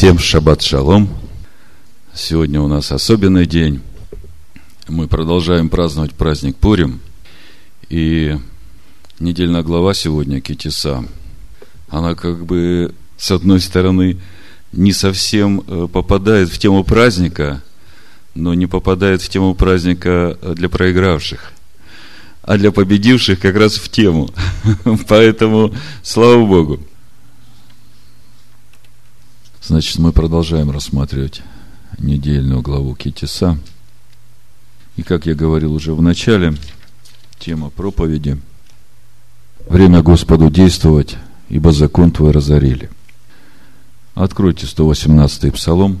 Всем шаббат шалом. Сегодня у нас особенный день. Мы продолжаем праздновать праздник Пурим. И недельная глава сегодня, Китиса, она как бы, с одной стороны, не совсем э, попадает в тему праздника, но не попадает в тему праздника для проигравших. А для победивших как раз в тему. Поэтому, слава Богу. Значит, мы продолжаем рассматривать недельную главу Китиса. И, как я говорил уже в начале, тема проповеди «Время Господу действовать, ибо закон твой разорили». Откройте 118-й Псалом,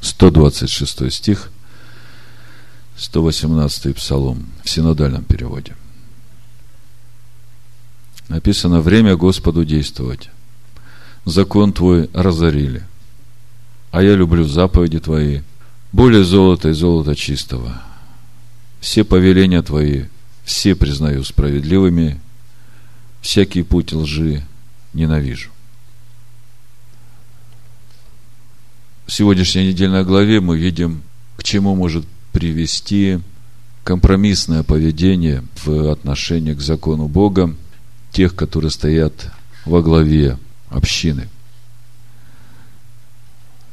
126 стих, 118-й Псалом в синодальном переводе. Написано «Время Господу действовать, закон Твой разорили. А я люблю заповеди Твои, более золота и золота чистого. Все повеления Твои, все признаю справедливыми, всякий путь лжи ненавижу. В сегодняшней недельной главе мы видим, к чему может привести компромиссное поведение в отношении к закону Бога тех, которые стоят во главе общины.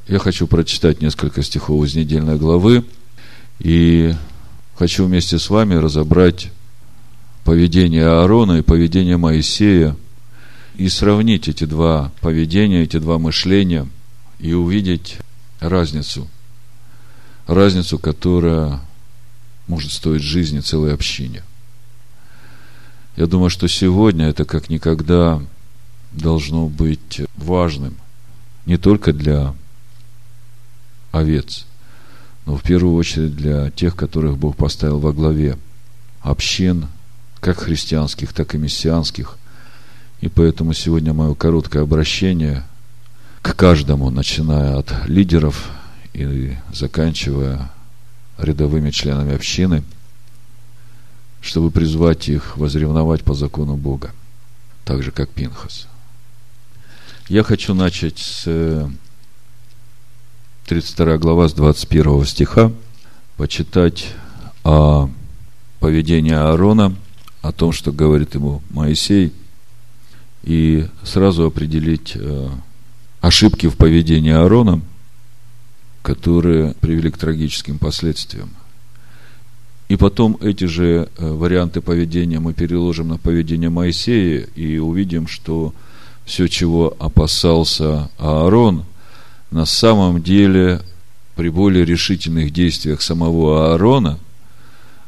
Я хочу прочитать несколько стихов из недельной главы и хочу вместе с вами разобрать поведение Аарона и поведение Моисея и сравнить эти два поведения, эти два мышления и увидеть разницу. Разницу, которая может стоить жизни целой общине. Я думаю, что сегодня это как никогда должно быть важным не только для овец, но в первую очередь для тех, которых Бог поставил во главе общин, как христианских, так и мессианских. И поэтому сегодня мое короткое обращение к каждому, начиная от лидеров и заканчивая рядовыми членами общины, чтобы призвать их возревновать по закону Бога, так же, как Пинхас – я хочу начать с 32 глава, с 21 стиха, почитать о поведении Аарона, о том, что говорит ему Моисей, и сразу определить э, ошибки в поведении Аарона, которые привели к трагическим последствиям. И потом эти же э, варианты поведения мы переложим на поведение Моисея и увидим, что все, чего опасался Аарон, на самом деле при более решительных действиях самого Аарона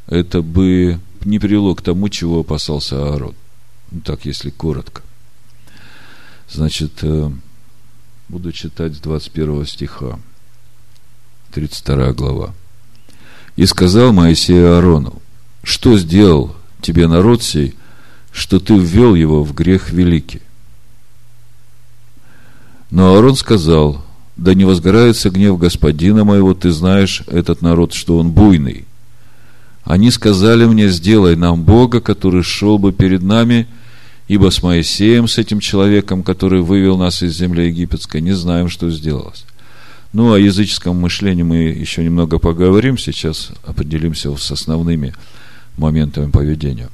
это бы не привело к тому, чего опасался Аарон. Ну, так, если коротко. Значит, э, буду читать с 21 стиха, 32 глава. «И сказал Моисей Аарону, что сделал тебе народ сей, что ты ввел его в грех великий? Но Аарон сказал, да не возгорается гнев господина моего, ты знаешь этот народ, что он буйный. Они сказали мне, сделай нам Бога, который шел бы перед нами, ибо с Моисеем, с этим человеком, который вывел нас из земли египетской, не знаем, что сделалось. Ну, о языческом мышлении мы еще немного поговорим, сейчас определимся с основными моментами поведения.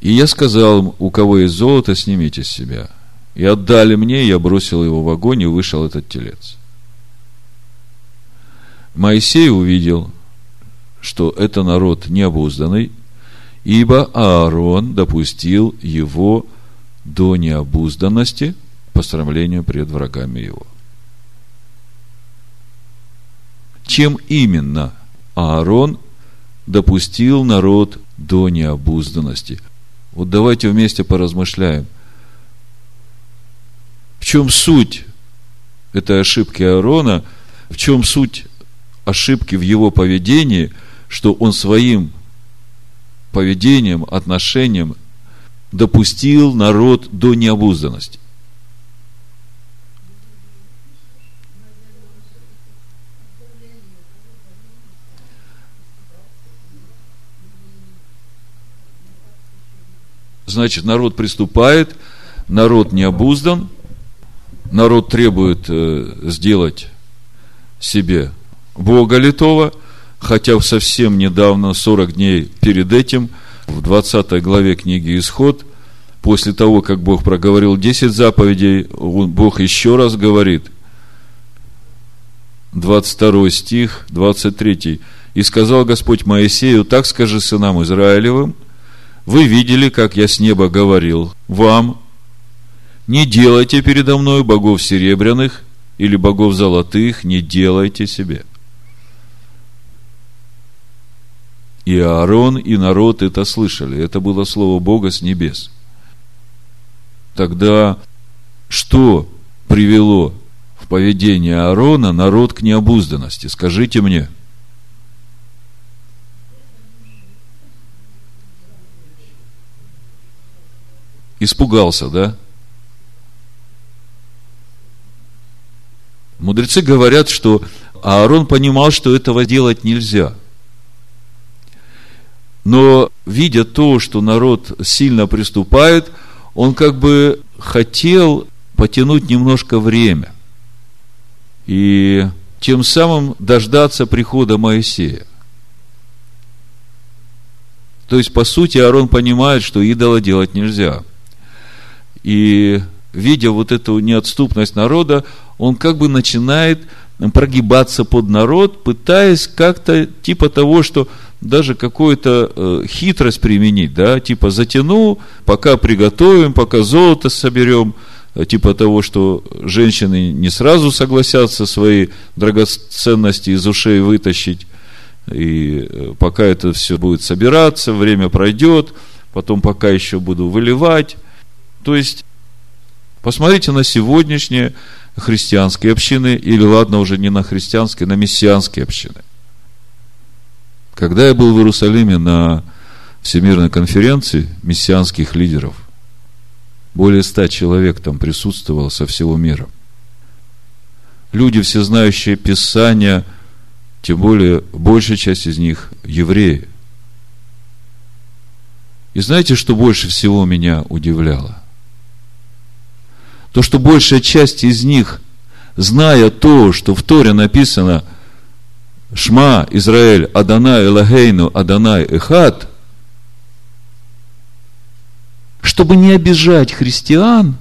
И я сказал, у кого есть золото, снимите с себя – и отдали мне, я бросил его в огонь, и вышел этот телец. Моисей увидел, что это народ необузданный, ибо Аарон допустил его до необузданности по срамлению пред врагами его. Чем именно Аарон допустил народ до необузданности? Вот давайте вместе поразмышляем чем суть этой ошибки Аарона, в чем суть ошибки в его поведении, что он своим поведением, отношением допустил народ до необузданности. Значит, народ приступает, народ не обуздан – народ требует э, сделать себе Бога литого, хотя совсем недавно, 40 дней перед этим, в 20 главе книги «Исход», после того, как Бог проговорил 10 заповедей, Бог еще раз говорит, 22 стих, 23. «И сказал Господь Моисею, так скажи сынам Израилевым, вы видели, как я с неба говорил вам, не делайте передо мной богов серебряных или богов золотых, не делайте себе. И Аарон, и народ это слышали. Это было слово Бога с небес. Тогда что привело в поведение Аарона народ к необузданности? Скажите мне. Испугался, да? Мудрецы говорят, что Аарон понимал, что этого делать нельзя. Но, видя то, что народ сильно приступает, он как бы хотел потянуть немножко время. И тем самым дождаться прихода Моисея. То есть, по сути, Аарон понимает, что идола делать нельзя. И видя вот эту неотступность народа, он как бы начинает прогибаться под народ, пытаясь как-то типа того, что даже какую-то э, хитрость применить, да, типа затяну, пока приготовим, пока золото соберем, э, типа того, что женщины не сразу согласятся свои драгоценности из ушей вытащить, и э, пока это все будет собираться, время пройдет, потом пока еще буду выливать. То есть, посмотрите на сегодняшнее христианские общины, или ладно, уже не на христианские, на мессианские общины. Когда я был в Иерусалиме на Всемирной конференции мессианских лидеров, более ста человек там присутствовало со всего мира. Люди, все знающие Писания, тем более большая часть из них евреи. И знаете, что больше всего меня удивляло? То, что большая часть из них, зная то, что в Торе написано Шма, Израиль, Адонай, Элагейну, Адонай, Эхат, чтобы не обижать христиан,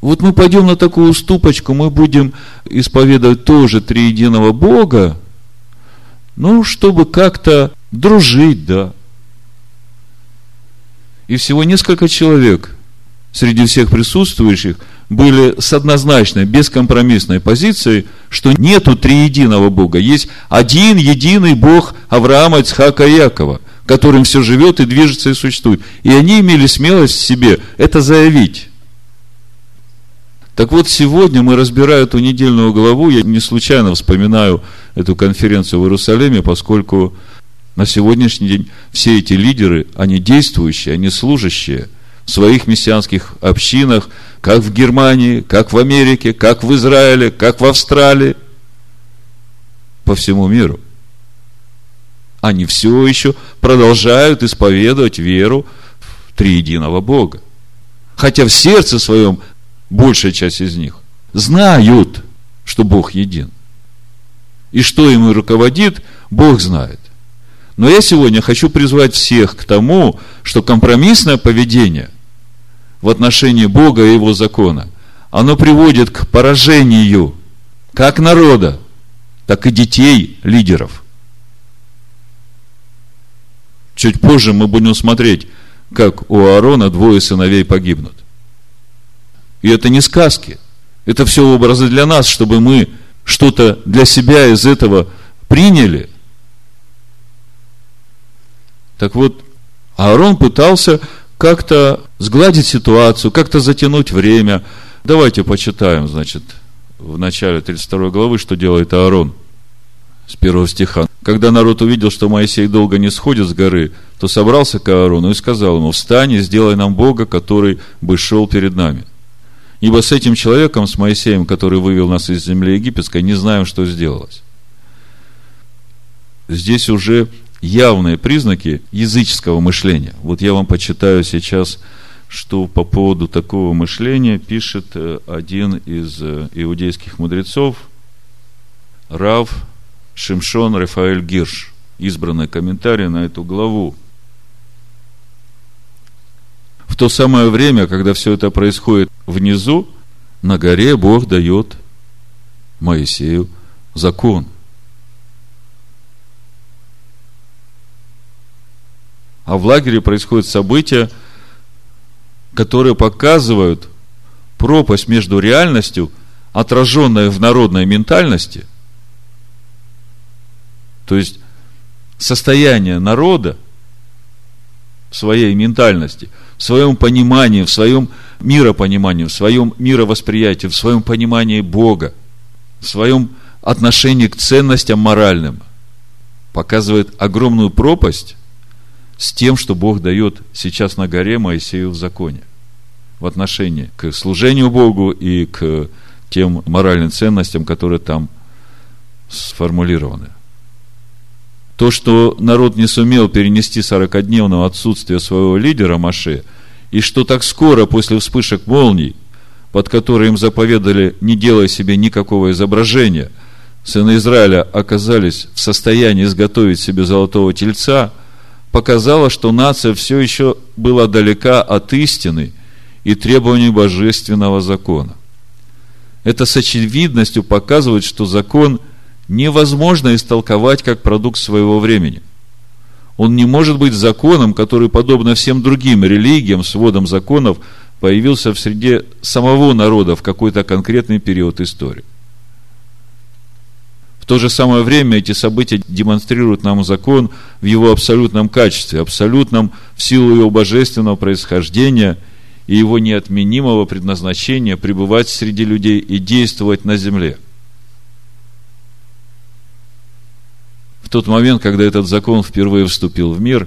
вот мы пойдем на такую уступочку, мы будем исповедовать тоже триединого Бога, ну, чтобы как-то дружить, да. И всего несколько человек среди всех присутствующих – были с однозначной, бескомпромиссной позицией, что нету триединого Бога. Есть один единый Бог Авраама, Ицхака и Якова, которым все живет и движется и существует. И они имели смелость себе это заявить. Так вот, сегодня мы, разбирая эту недельную главу, я не случайно вспоминаю эту конференцию в Иерусалиме, поскольку на сегодняшний день все эти лидеры, они действующие, они служащие в своих мессианских общинах – как в Германии, как в Америке, как в Израиле, как в Австралии, по всему миру. Они все еще продолжают исповедовать веру в триединого Бога. Хотя в сердце своем большая часть из них знают, что Бог един. И что ему руководит, Бог знает. Но я сегодня хочу призвать всех к тому, что компромиссное поведение – в отношении Бога и Его закона, оно приводит к поражению как народа, так и детей лидеров. Чуть позже мы будем смотреть, как у Аарона двое сыновей погибнут. И это не сказки. Это все образы для нас, чтобы мы что-то для себя из этого приняли. Так вот, Аарон пытался как-то сгладить ситуацию, как-то затянуть время. Давайте почитаем, значит, в начале 32 главы, что делает Аарон с первого стиха. Когда народ увидел, что Моисей долго не сходит с горы, то собрался к Аарону и сказал ему, встань и сделай нам Бога, который бы шел перед нами. Ибо с этим человеком, с Моисеем, который вывел нас из земли египетской, не знаем, что сделалось. Здесь уже явные признаки языческого мышления. Вот я вам почитаю сейчас, что по поводу такого мышления пишет э, один из э, иудейских мудрецов, Рав Шимшон Рафаэль Гирш, избранный комментарий на эту главу. В то самое время, когда все это происходит внизу, на горе Бог дает Моисею закон. А в лагере происходят события, которые показывают пропасть между реальностью, отраженной в народной ментальности, то есть состояние народа в своей ментальности, в своем понимании, в своем миропонимании, в своем мировосприятии, в своем понимании Бога, в своем отношении к ценностям моральным, показывает огромную пропасть с тем, что Бог дает сейчас на горе Моисею в законе в отношении к служению Богу и к тем моральным ценностям, которые там сформулированы. То, что народ не сумел перенести 40-дневного отсутствия своего лидера Маше, и что так скоро после вспышек молний, под которые им заповедали, не делая себе никакого изображения, сыны Израиля оказались в состоянии изготовить себе золотого тельца – показало, что нация все еще была далека от истины и требований божественного закона. Это с очевидностью показывает, что закон невозможно истолковать как продукт своего времени. Он не может быть законом, который, подобно всем другим религиям, сводом законов, появился в среде самого народа в какой-то конкретный период истории. В то же самое время эти события демонстрируют нам закон в его абсолютном качестве, абсолютном в силу его божественного происхождения и его неотменимого предназначения пребывать среди людей и действовать на земле. В тот момент, когда этот закон впервые вступил в мир,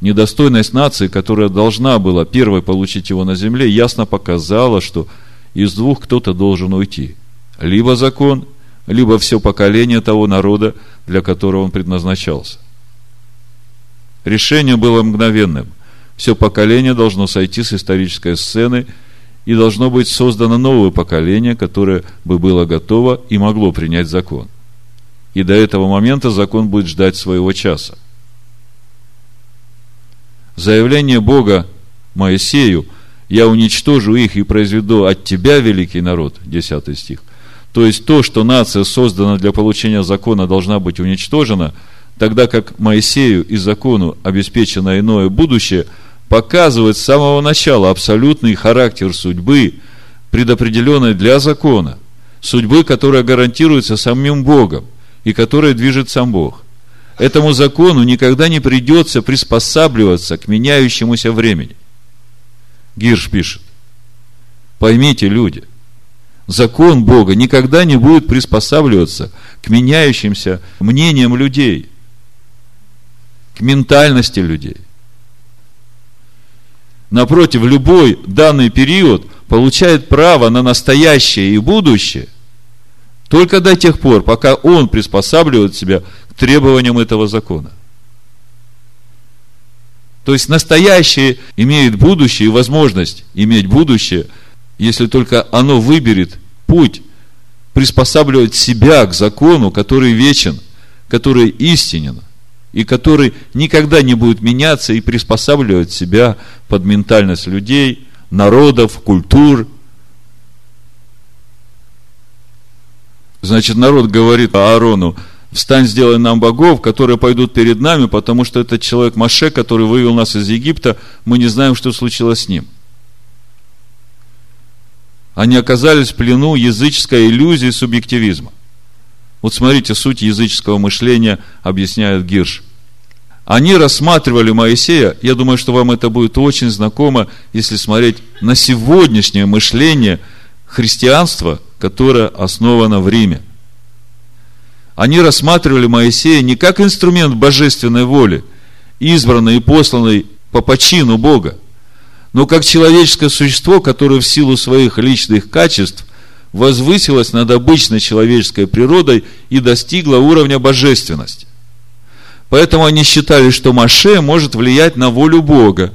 недостойность нации, которая должна была первой получить его на земле, ясно показала, что из двух кто-то должен уйти. Либо закон – либо все поколение того народа, для которого он предназначался. Решение было мгновенным. Все поколение должно сойти с исторической сцены, и должно быть создано новое поколение, которое бы было готово и могло принять закон. И до этого момента закон будет ждать своего часа. Заявление Бога Моисею «Я уничтожу их и произведу от тебя великий народ» 10 стих – то есть то, что нация создана для получения закона, должна быть уничтожена, тогда как Моисею и закону обеспечено иное будущее, показывает с самого начала абсолютный характер судьбы, предопределенной для закона, судьбы, которая гарантируется самим Богом и которой движет сам Бог. Этому закону никогда не придется приспосабливаться к меняющемуся времени. Гирш пишет, поймите, люди – закон Бога никогда не будет приспосабливаться к меняющимся мнениям людей, к ментальности людей. Напротив, любой данный период получает право на настоящее и будущее только до тех пор, пока он приспосабливает себя к требованиям этого закона. То есть настоящее имеет будущее и возможность иметь будущее – если только оно выберет путь приспосабливать себя к закону, который вечен, который истинен, и который никогда не будет меняться и приспосабливать себя под ментальность людей, народов, культур. Значит, народ говорит Аарону, встань, сделай нам богов, которые пойдут перед нами, потому что этот человек Маше, который вывел нас из Египта, мы не знаем, что случилось с ним – они оказались в плену языческой иллюзии субъективизма. Вот смотрите, суть языческого мышления объясняет Гирш. Они рассматривали Моисея, я думаю, что вам это будет очень знакомо, если смотреть на сегодняшнее мышление христианства, которое основано в Риме. Они рассматривали Моисея не как инструмент божественной воли, избранный и посланный по почину Бога, но как человеческое существо, которое в силу своих личных качеств возвысилось над обычной человеческой природой и достигло уровня божественности. Поэтому они считали, что Маше может влиять на волю Бога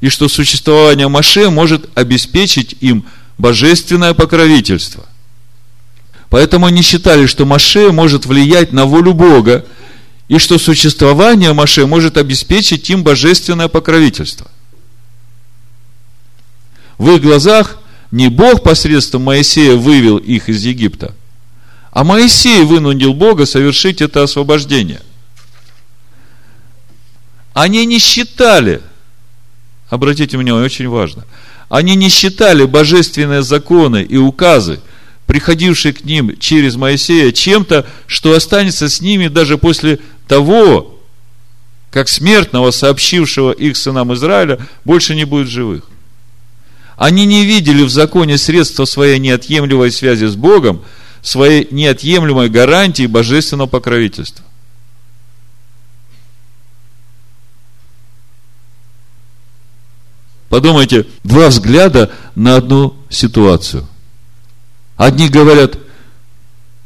и что существование Маше может обеспечить им божественное покровительство. Поэтому они считали, что Маше может влиять на волю Бога, и что существование Маше может обеспечить им божественное покровительство. В их глазах не Бог посредством Моисея вывел их из Египта, а Моисей вынудил Бога совершить это освобождение. Они не считали, обратите внимание, очень важно, они не считали божественные законы и указы, приходившие к ним через Моисея, чем-то, что останется с ними даже после того, как смертного, сообщившего их сынам Израиля, больше не будет живых. Они не видели в законе средства своей неотъемлемой связи с Богом, своей неотъемлемой гарантии божественного покровительства. Подумайте, два взгляда на одну ситуацию. Одни говорят,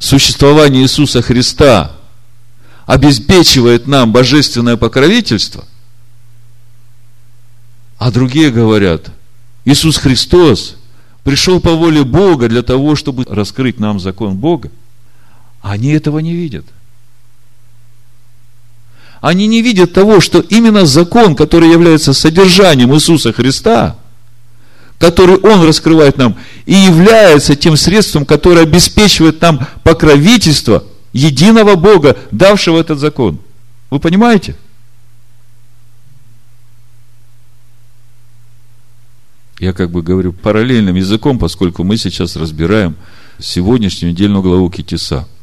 существование Иисуса Христа обеспечивает нам божественное покровительство, а другие говорят, Иисус Христос пришел по воле Бога для того, чтобы раскрыть нам закон Бога. Они этого не видят – они не видят того, что именно закон, который является содержанием Иисуса Христа, который Он раскрывает нам, и является тем средством, которое обеспечивает нам покровительство единого Бога, давшего этот закон. Вы понимаете? Я как бы говорю параллельным языком, поскольку мы сейчас разбираем сегодняшнюю недельную главу Китиса –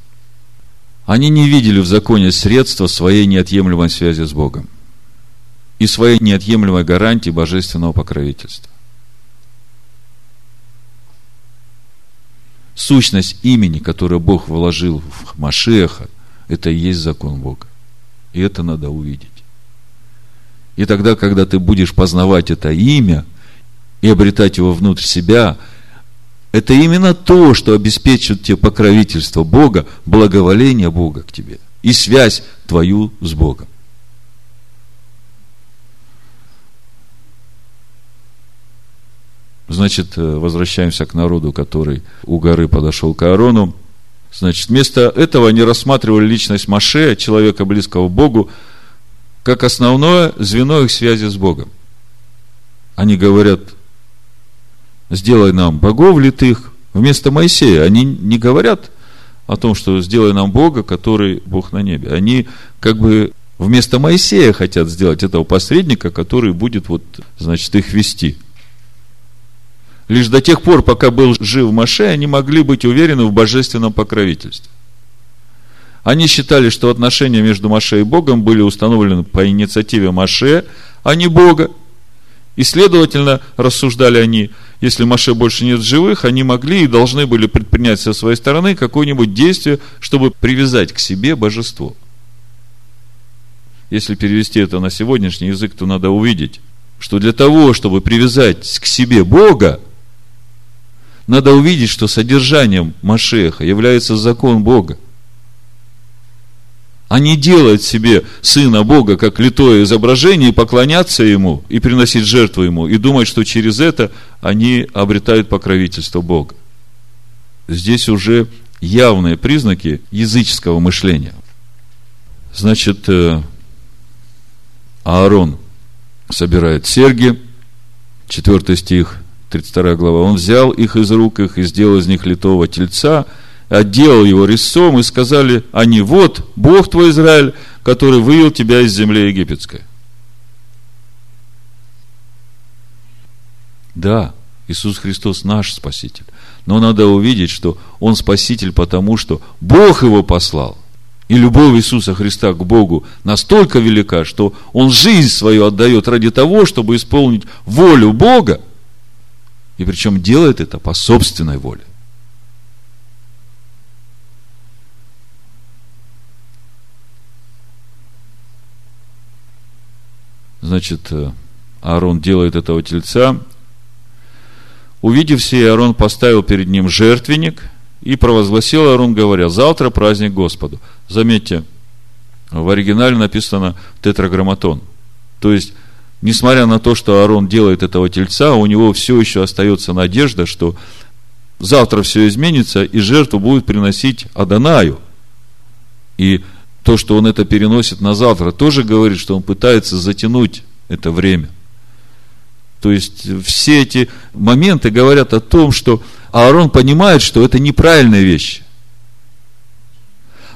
они не видели в законе средства своей неотъемлемой связи с Богом и своей неотъемлемой гарантии божественного покровительства. Сущность имени, которое Бог вложил в Машеха, это и есть закон Бога. И это надо увидеть. И тогда, когда ты будешь познавать это имя и обретать его внутрь себя – это именно то, что обеспечит тебе покровительство Бога, благоволение Бога к тебе и связь твою с Богом. Значит, э, возвращаемся к народу, который у горы подошел к Аарону. Значит, вместо этого они рассматривали личность Маше, человека близкого Богу, как основное звено их связи с Богом. Они говорят, сделай нам богов литых вместо Моисея. Они не говорят о том, что сделай нам Бога, который Бог на небе. Они как бы вместо Моисея хотят сделать этого посредника, который будет вот, значит, их вести. Лишь до тех пор, пока был жив Маше, они могли быть уверены в божественном покровительстве. Они считали, что отношения между Маше и Богом были установлены по инициативе Маше, а не Бога. И, следовательно, рассуждали они, если Маше больше нет живых, они могли и должны были предпринять со своей стороны какое-нибудь действие, чтобы привязать к себе божество. Если перевести это на сегодняшний язык, то надо увидеть, что для того, чтобы привязать к себе Бога, надо увидеть, что содержанием Машеха является закон Бога а не делать себе сына Бога как литое изображение и поклоняться ему и приносить жертву ему и думать, что через это они обретают покровительство Бога. Здесь уже явные признаки языческого мышления. Значит, э, Аарон собирает серги, 4 стих, 32 глава. Он взял их из рук их и сделал из них литого тельца – отделал его резцом, и сказали они, вот Бог твой Израиль, который вывел тебя из земли египетской. Да, Иисус Христос наш Спаситель. Но надо увидеть, что Он Спаситель, потому что Бог Его послал. И любовь Иисуса Христа к Богу настолько велика, что Он жизнь свою отдает ради того, чтобы исполнить волю Бога. И причем делает это по собственной воле. Значит, э, Аарон делает этого тельца. Увидев все, Аарон поставил перед ним жертвенник и провозгласил Аарон, говоря, завтра праздник Господу. Заметьте, в оригинале написано тетраграмматон. То есть, несмотря на то, что Аарон делает этого тельца, у него все еще остается надежда, что завтра все изменится, и жертву будет приносить Адонаю. И то, что он это переносит на завтра, тоже говорит, что он пытается затянуть это время. То есть все эти моменты говорят о том, что Аарон понимает, что это неправильная вещь.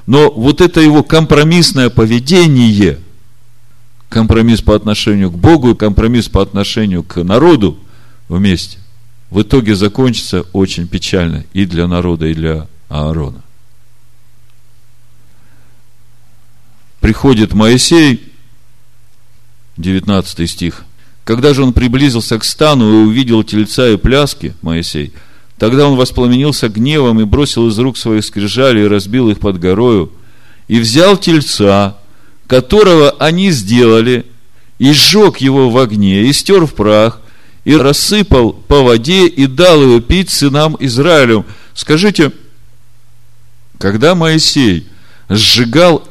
Но вот это его компромиссное поведение, компромисс по отношению к Богу и компромисс по отношению к народу вместе, в итоге закончится очень печально и для народа, и для Аарона. Приходит Моисей, 19 стих. Когда же он приблизился к стану и увидел тельца и пляски, Моисей, тогда он воспламенился гневом и бросил из рук своих скрижали и разбил их под горою, и взял тельца, которого они сделали, и сжег его в огне, и стер в прах, и рассыпал по воде, и дал его пить сынам Израилю. Скажите, когда Моисей сжигал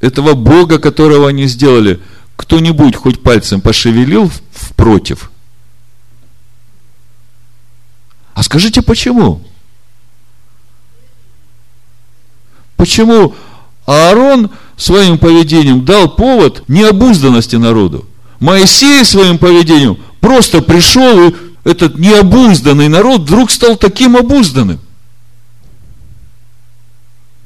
этого Бога, которого они сделали, кто-нибудь хоть пальцем пошевелил в против? А скажите, почему? Почему Аарон своим поведением дал повод необузданности народу? Моисей своим поведением просто пришел, и этот необузданный народ вдруг стал таким обузданным.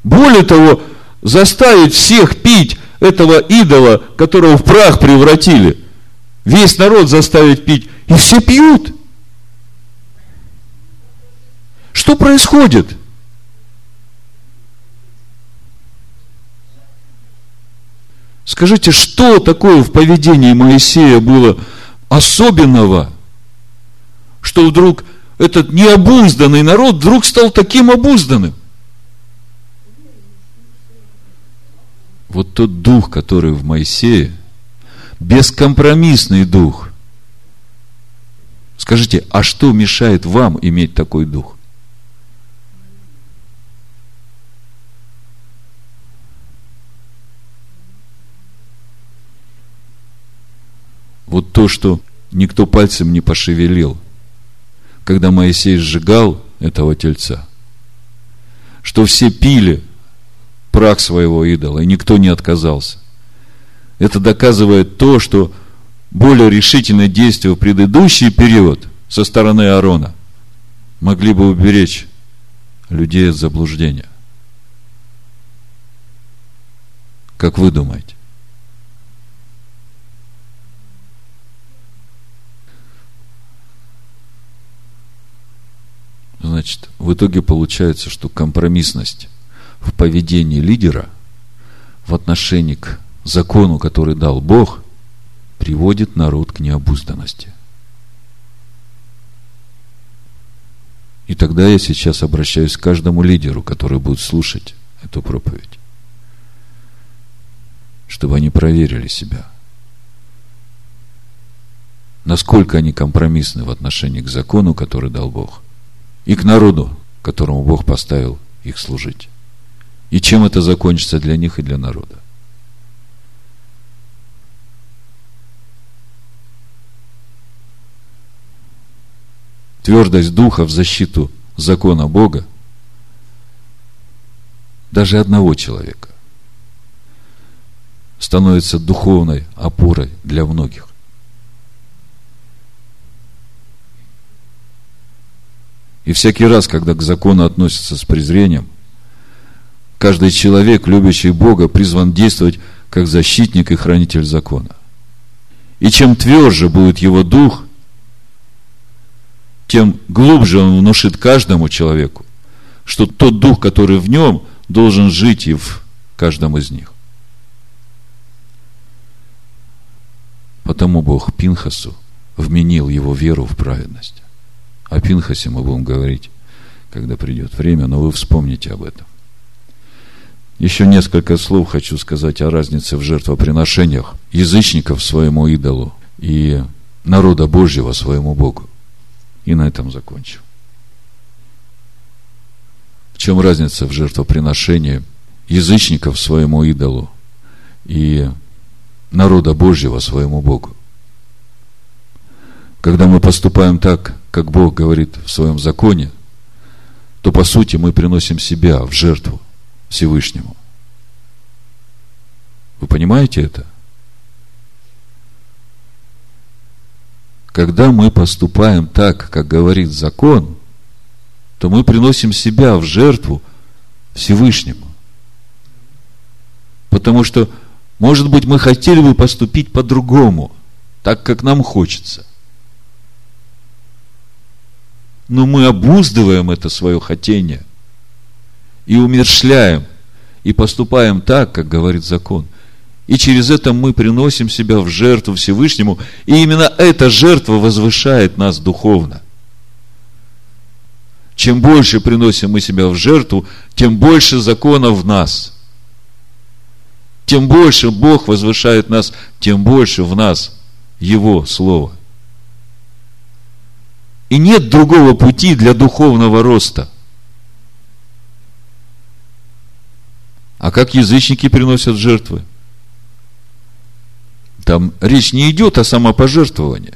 Более того, заставить всех пить этого идола, которого в прах превратили. Весь народ заставить пить. И все пьют. Что происходит? Скажите, что такое в поведении Моисея было особенного, что вдруг этот необузданный народ вдруг стал таким обузданным? Вот тот дух, который в Моисее, бескомпромиссный дух. Скажите, а что мешает вам иметь такой дух? Вот то, что никто пальцем не пошевелил, когда Моисей сжигал этого тельца, что все пили прах своего идола, и никто не отказался. Это доказывает то, что более решительные действия в предыдущий период со стороны Аарона могли бы уберечь людей от заблуждения. Как вы думаете? Значит, в итоге получается, что компромиссность в поведении лидера в отношении к закону, который дал Бог, приводит народ к необузданности. И тогда я сейчас обращаюсь к каждому лидеру, который будет слушать эту проповедь, чтобы они проверили себя. Насколько они компромиссны в отношении к закону, который дал Бог, и к народу, которому Бог поставил их служить. И чем это закончится для них и для народа? Твердость духа в защиту закона Бога даже одного человека становится духовной опорой для многих. И всякий раз, когда к закону относятся с презрением – Каждый человек, любящий Бога, призван действовать как защитник и хранитель закона. И чем тверже будет его дух, тем глубже он внушит каждому человеку, что тот дух, который в нем, должен жить и в каждом из них. Потому Бог Пинхасу вменил его веру в праведность. О Пинхасе мы будем говорить, когда придет время, но вы вспомните об этом. Еще несколько слов хочу сказать о разнице в жертвоприношениях язычников своему идолу и народа Божьего своему Богу. И на этом закончу. В чем разница в жертвоприношении язычников своему идолу и народа Божьего своему Богу? когда мы поступаем так, как Бог говорит в своем законе, то по сути мы приносим себя в жертву Всевышнему. Вы понимаете это? Когда мы поступаем так, как говорит закон, то мы приносим себя в жертву Всевышнему. Потому что, может быть, мы хотели бы поступить по-другому, так, как нам хочется. Но мы обуздываем это свое хотение и умершляем, и поступаем так, как говорит закон – и через это мы приносим себя в жертву Всевышнему. И именно эта жертва возвышает нас духовно. Чем больше приносим мы себя в жертву, тем больше закона в нас. Тем больше Бог возвышает нас, тем больше в нас Его Слово. И нет другого пути для духовного роста. А как язычники приносят жертвы? Там речь не идет о самопожертвовании.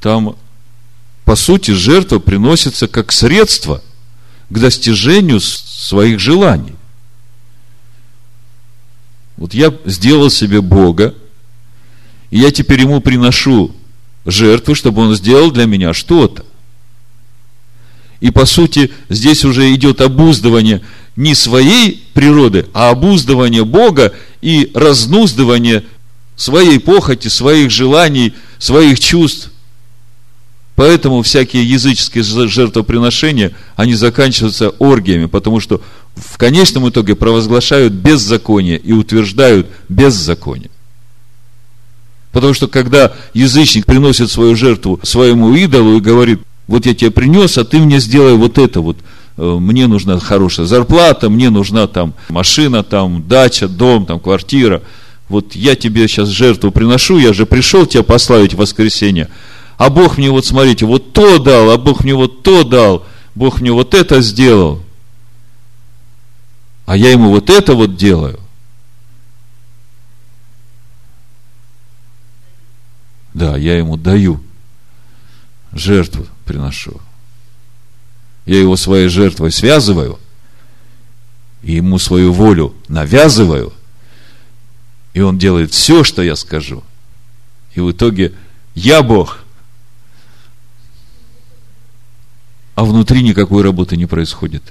Там, по сути, жертва приносится как средство к достижению своих желаний. Вот я сделал себе Бога, и я теперь ему приношу жертву, чтобы он сделал для меня что-то. И по сути, здесь уже идет обуздывание не своей природы, а обуздывание Бога и разнуздывание своей похоти, своих желаний, своих чувств. Поэтому всякие языческие жертвоприношения, они заканчиваются оргиями, потому что в конечном итоге провозглашают беззаконие и утверждают беззаконие. Потому что когда язычник приносит свою жертву своему идолу и говорит, вот я тебе принес, а ты мне сделай вот это вот – Э, мне нужна хорошая зарплата, мне нужна там машина, там дача, дом, там квартира. Вот я тебе сейчас жертву приношу, я же пришел тебя пославить в воскресенье. А Бог мне вот, смотрите, вот то дал, а Бог мне вот то дал, Бог мне вот это сделал. А я ему вот это вот делаю. Да, я ему даю. Жертву приношу я его своей жертвой связываю, и ему свою волю навязываю, и он делает все, что я скажу. И в итоге я Бог. А внутри никакой работы не происходит.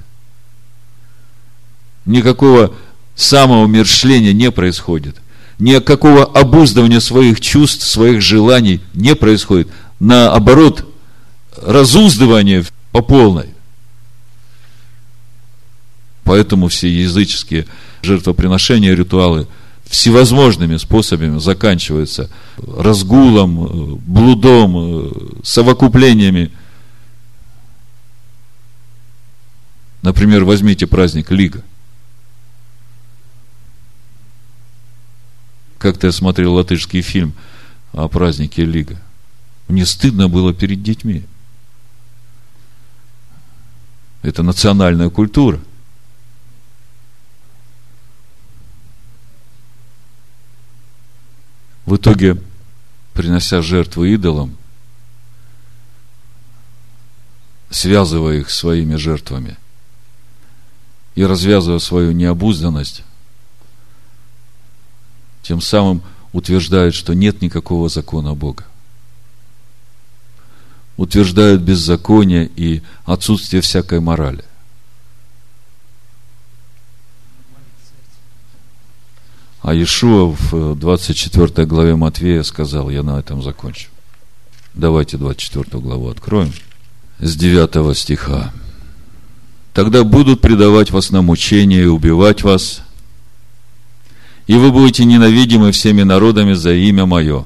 Никакого самоумершления не происходит. Никакого обуздывания своих чувств, своих желаний не происходит. Наоборот, разуздывание по полной. Поэтому все языческие жертвоприношения, ритуалы всевозможными способами заканчиваются разгулом, блудом, совокуплениями. Например, возьмите праздник Лига. Как-то я смотрел латышский фильм о празднике Лига. Мне стыдно было перед детьми. Это национальная культура – В итоге, принося жертвы идолам, связывая их своими жертвами и развязывая свою необузданность, тем самым утверждают, что нет никакого закона Бога. Утверждают беззаконие и отсутствие всякой морали. А Иешуа в 24 э, главе Матвея сказал, я на этом закончу. Давайте 24 главу откроем. С 9 стиха. Тогда будут предавать вас на мучение и убивать вас, и вы будете ненавидимы всеми народами за имя Мое.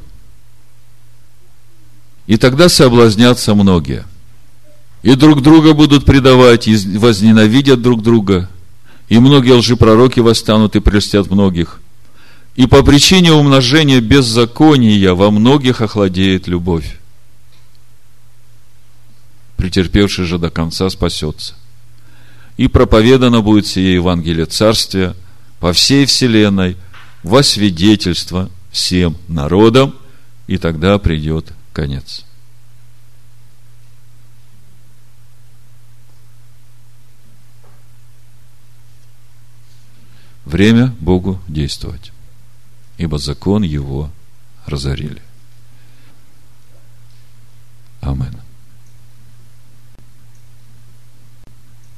И тогда соблазнятся многие. И друг друга будут предавать, и возненавидят друг друга. И многие лжепророки восстанут и прельстят многих – и по причине умножения беззакония во многих охладеет любовь. Претерпевший же до конца спасется. И проповедано будет сие Евангелие Царствия по всей вселенной во свидетельство всем народам, и тогда придет конец. Время Богу действовать, ибо закон его разорили. Амин.